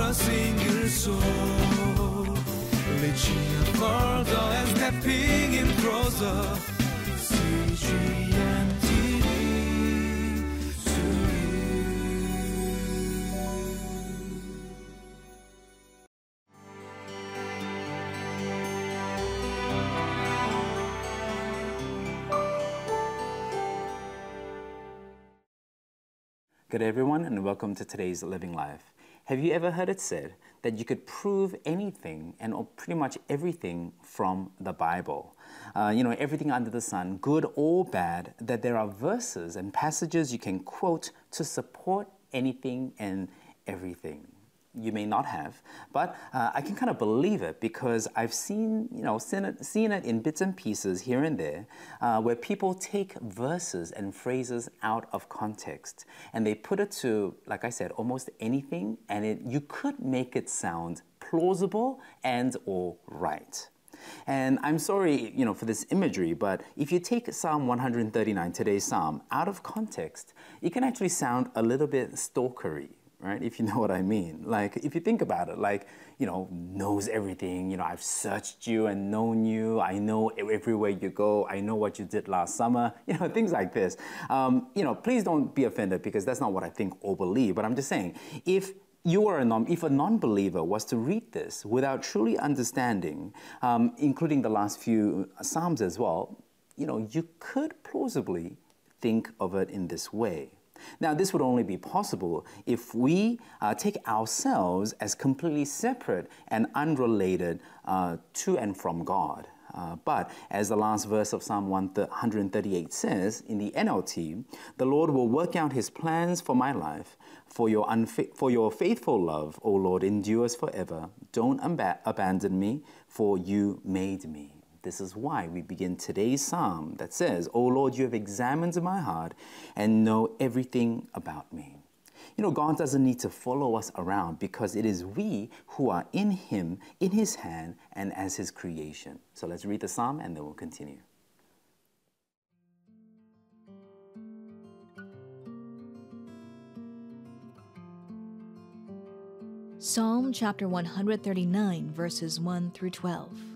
a single soul. And stepping in closer. Good everyone, and welcome to today's Living Life. Have you ever heard it said that you could prove anything and pretty much everything from the Bible? Uh, you know, everything under the sun, good or bad, that there are verses and passages you can quote to support anything and everything you may not have, but uh, I can kind of believe it because I've seen, you know, seen it, seen it in bits and pieces here and there, uh, where people take verses and phrases out of context and they put it to, like I said, almost anything, and it, you could make it sound plausible and or right. And I'm sorry, you know, for this imagery, but if you take Psalm 139, today's psalm, out of context, it can actually sound a little bit stalkery right? If you know what I mean. Like, if you think about it, like, you know, knows everything. You know, I've searched you and known you. I know everywhere you go. I know what you did last summer. You know, things like this. Um, you know, please don't be offended because that's not what I think or believe. But I'm just saying, if you are a non, if a non-believer was to read this without truly understanding, um, including the last few psalms as well, you know, you could plausibly think of it in this way. Now, this would only be possible if we uh, take ourselves as completely separate and unrelated uh, to and from God. Uh, but as the last verse of Psalm 138 says in the NLT, the Lord will work out his plans for my life. For your, unfa- for your faithful love, O Lord, endures forever. Don't ab- abandon me, for you made me. This is why we begin today's psalm that says, O Lord, you have examined my heart and know everything about me. You know, God doesn't need to follow us around because it is we who are in Him, in His hand, and as His creation. So let's read the psalm and then we'll continue. Psalm chapter 139, verses 1 through 12.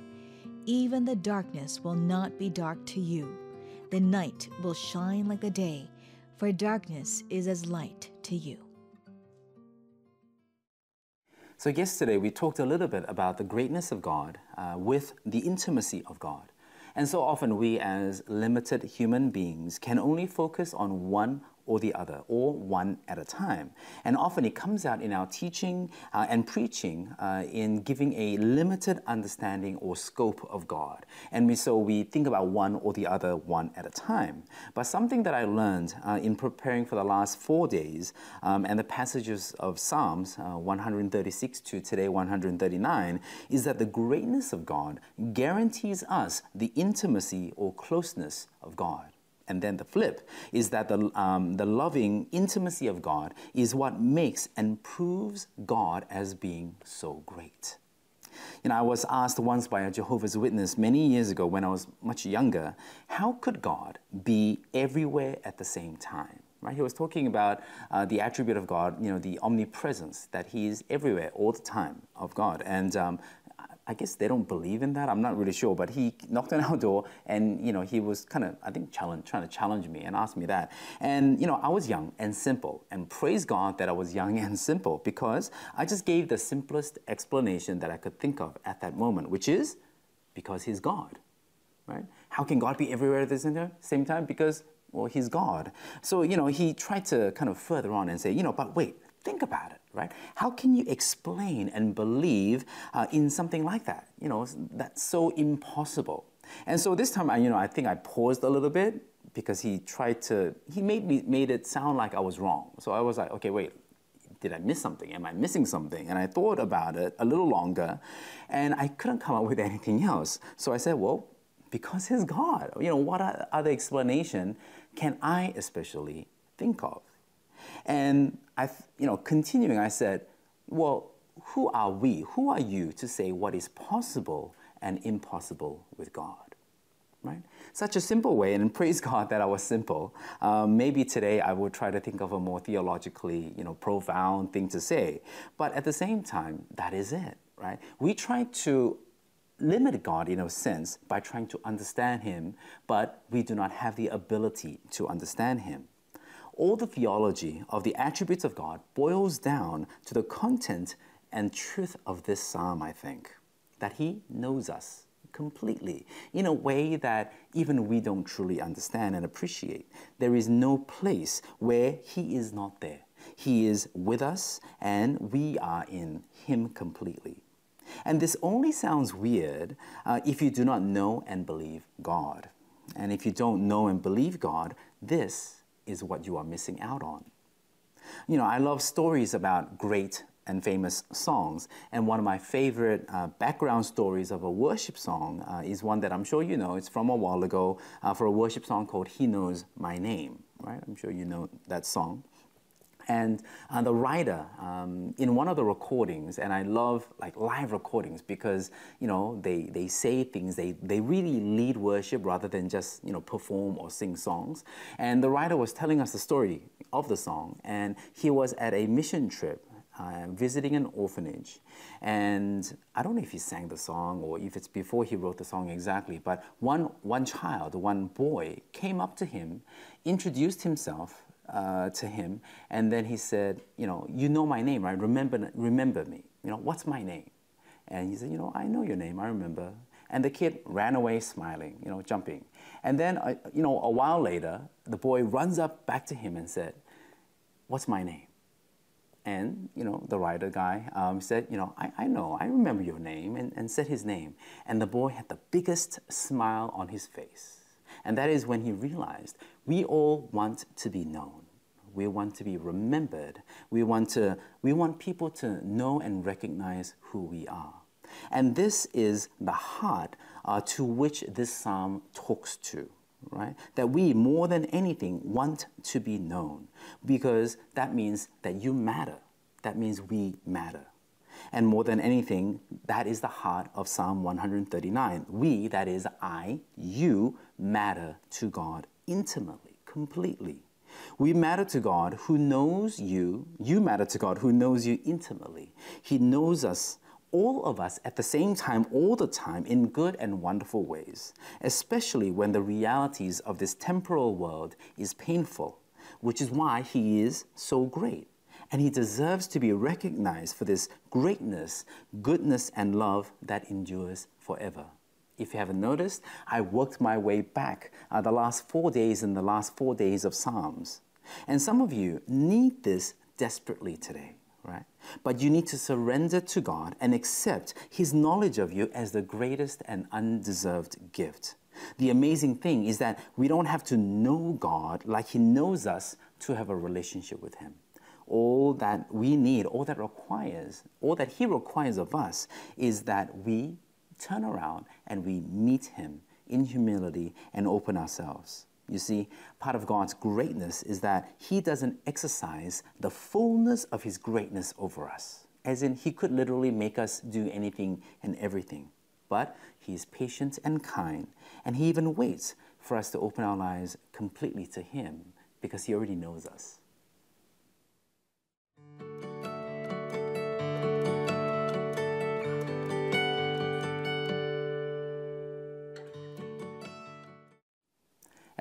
even the darkness will not be dark to you. The night will shine like the day, for darkness is as light to you. So, yesterday we talked a little bit about the greatness of God uh, with the intimacy of God. And so often we, as limited human beings, can only focus on one or the other, or one at a time. And often it comes out in our teaching uh, and preaching uh, in giving a limited understanding or scope of God. And we, so we think about one or the other one at a time. But something that I learned uh, in preparing for the last four days um, and the passages of Psalms uh, 136 to today 139 is that the greatness of God guarantees us the intimacy or closeness of God. And then the flip is that the, um, the loving intimacy of God is what makes and proves God as being so great. You know, I was asked once by a Jehovah's Witness many years ago when I was much younger, how could God be everywhere at the same time? Right? He was talking about uh, the attribute of God, you know, the omnipresence, that He is everywhere all the time of God. And um, I guess they don't believe in that. I'm not really sure, but he knocked on our door, and you know, he was kind of, I think, challenge, trying to challenge me and ask me that. And you know, I was young and simple, and praise God that I was young and simple because I just gave the simplest explanation that I could think of at that moment, which is because He's God, right? How can God be everywhere at the same time? Because well, He's God. So you know, he tried to kind of further on and say, you know, but wait, think about it right? How can you explain and believe uh, in something like that? You know, that's so impossible. And so this time, I, you know, I think I paused a little bit because he tried to, he made me made it sound like I was wrong. So I was like, okay, wait, did I miss something? Am I missing something? And I thought about it a little longer, and I couldn't come up with anything else. So I said, well, because he's God. You know, what other explanation can I especially think of? And I, you know, continuing, I said, well, who are we? Who are you to say what is possible and impossible with God? Right? Such a simple way, and praise God that I was simple. Um, maybe today I would try to think of a more theologically, you know, profound thing to say. But at the same time, that is it, right? We try to limit God in a sense by trying to understand Him, but we do not have the ability to understand Him all the theology of the attributes of God boils down to the content and truth of this psalm, I think. That He knows us completely in a way that even we don't truly understand and appreciate. There is no place where He is not there. He is with us and we are in Him completely. And this only sounds weird uh, if you do not know and believe God. And if you don't know and believe God, this is what you are missing out on. You know, I love stories about great and famous songs, and one of my favorite uh, background stories of a worship song uh, is one that I'm sure you know. It's from a while ago uh, for a worship song called He Knows My Name, right? I'm sure you know that song. And uh, the writer um, in one of the recordings, and I love like live recordings because you know they, they say things, they, they really lead worship rather than just you know perform or sing songs. And the writer was telling us the story of the song, and he was at a mission trip uh, visiting an orphanage. And I don't know if he sang the song or if it's before he wrote the song exactly, but one, one child, one boy, came up to him, introduced himself, uh, to him, and then he said, you know, you know my name, right? Remember, remember me. You know, what's my name? And he said, you know, I know your name. I remember. And the kid ran away smiling, you know, jumping. And then, uh, you know, a while later, the boy runs up back to him and said, what's my name? And, you know, the writer guy um, said, you know, I, I know, I remember your name, and, and said his name. And the boy had the biggest smile on his face. And that is when he realized we all want to be known. We want to be remembered. We want, to, we want people to know and recognize who we are. And this is the heart uh, to which this psalm talks to, right? That we, more than anything, want to be known because that means that you matter. That means we matter. And more than anything, that is the heart of Psalm 139. We, that is I, you, matter to God intimately, completely. We matter to God who knows you. You matter to God who knows you intimately. He knows us, all of us, at the same time, all the time, in good and wonderful ways, especially when the realities of this temporal world is painful, which is why He is so great. And He deserves to be recognized for this greatness, goodness, and love that endures forever. If you haven't noticed, I worked my way back uh, the last four days in the last four days of Psalms. And some of you need this desperately today, right? But you need to surrender to God and accept His knowledge of you as the greatest and undeserved gift. The amazing thing is that we don't have to know God like He knows us to have a relationship with Him. All that we need, all that requires, all that He requires of us is that we turn around and we meet Him in humility and open ourselves. You see, part of God's greatness is that He doesn't exercise the fullness of His greatness over us. As in, He could literally make us do anything and everything. But He is patient and kind, and He even waits for us to open our lives completely to Him because He already knows us.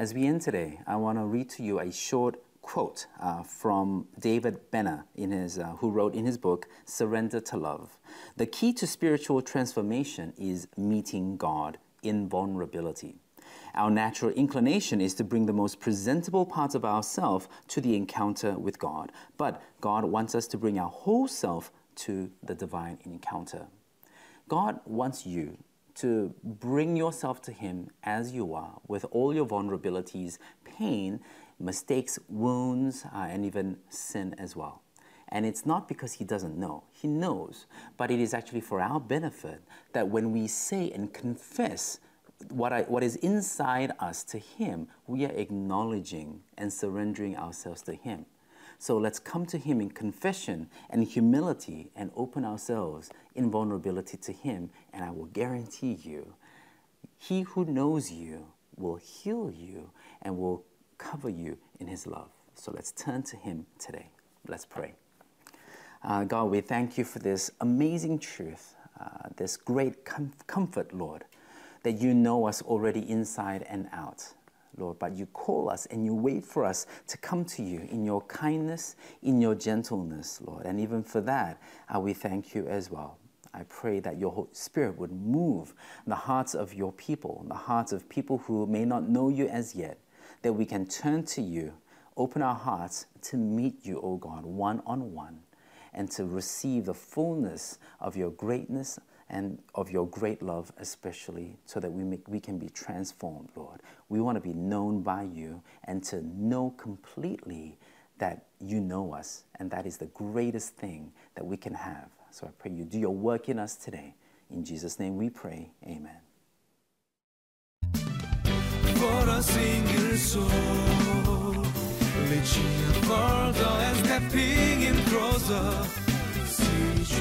As we end today, I want to read to you a short quote uh, from David Benner, in his, uh, who wrote in his book, Surrender to Love. The key to spiritual transformation is meeting God in vulnerability. Our natural inclination is to bring the most presentable parts of ourselves to the encounter with God, but God wants us to bring our whole self to the divine encounter. God wants you to bring yourself to Him as you are, with all your vulnerabilities, pain, mistakes, wounds, uh, and even sin as well. And it's not because He doesn't know, He knows, but it is actually for our benefit that when we say and confess what, I, what is inside us to Him, we are acknowledging and surrendering ourselves to Him. So let's come to Him in confession and humility and open ourselves in vulnerability to Him. And I will guarantee you, He who knows you will heal you and will cover you in His love. So let's turn to Him today. Let's pray. Uh, God, we thank you for this amazing truth, uh, this great com- comfort, Lord, that you know us already inside and out. Lord, but you call us and you wait for us to come to you in your kindness, in your gentleness, Lord. And even for that, uh, we thank you as well. I pray that your Spirit would move the hearts of your people, the hearts of people who may not know you as yet, that we can turn to you, open our hearts to meet you, O God, one on one, and to receive the fullness of your greatness and of your great love, especially so that we, make, we can be transformed, Lord. We want to be known by you and to know completely that you know us, and that is the greatest thing that we can have. So I pray you do your work in us today. In Jesus' name we pray. Amen. Våra singersång Reaching further and stepping in closer CG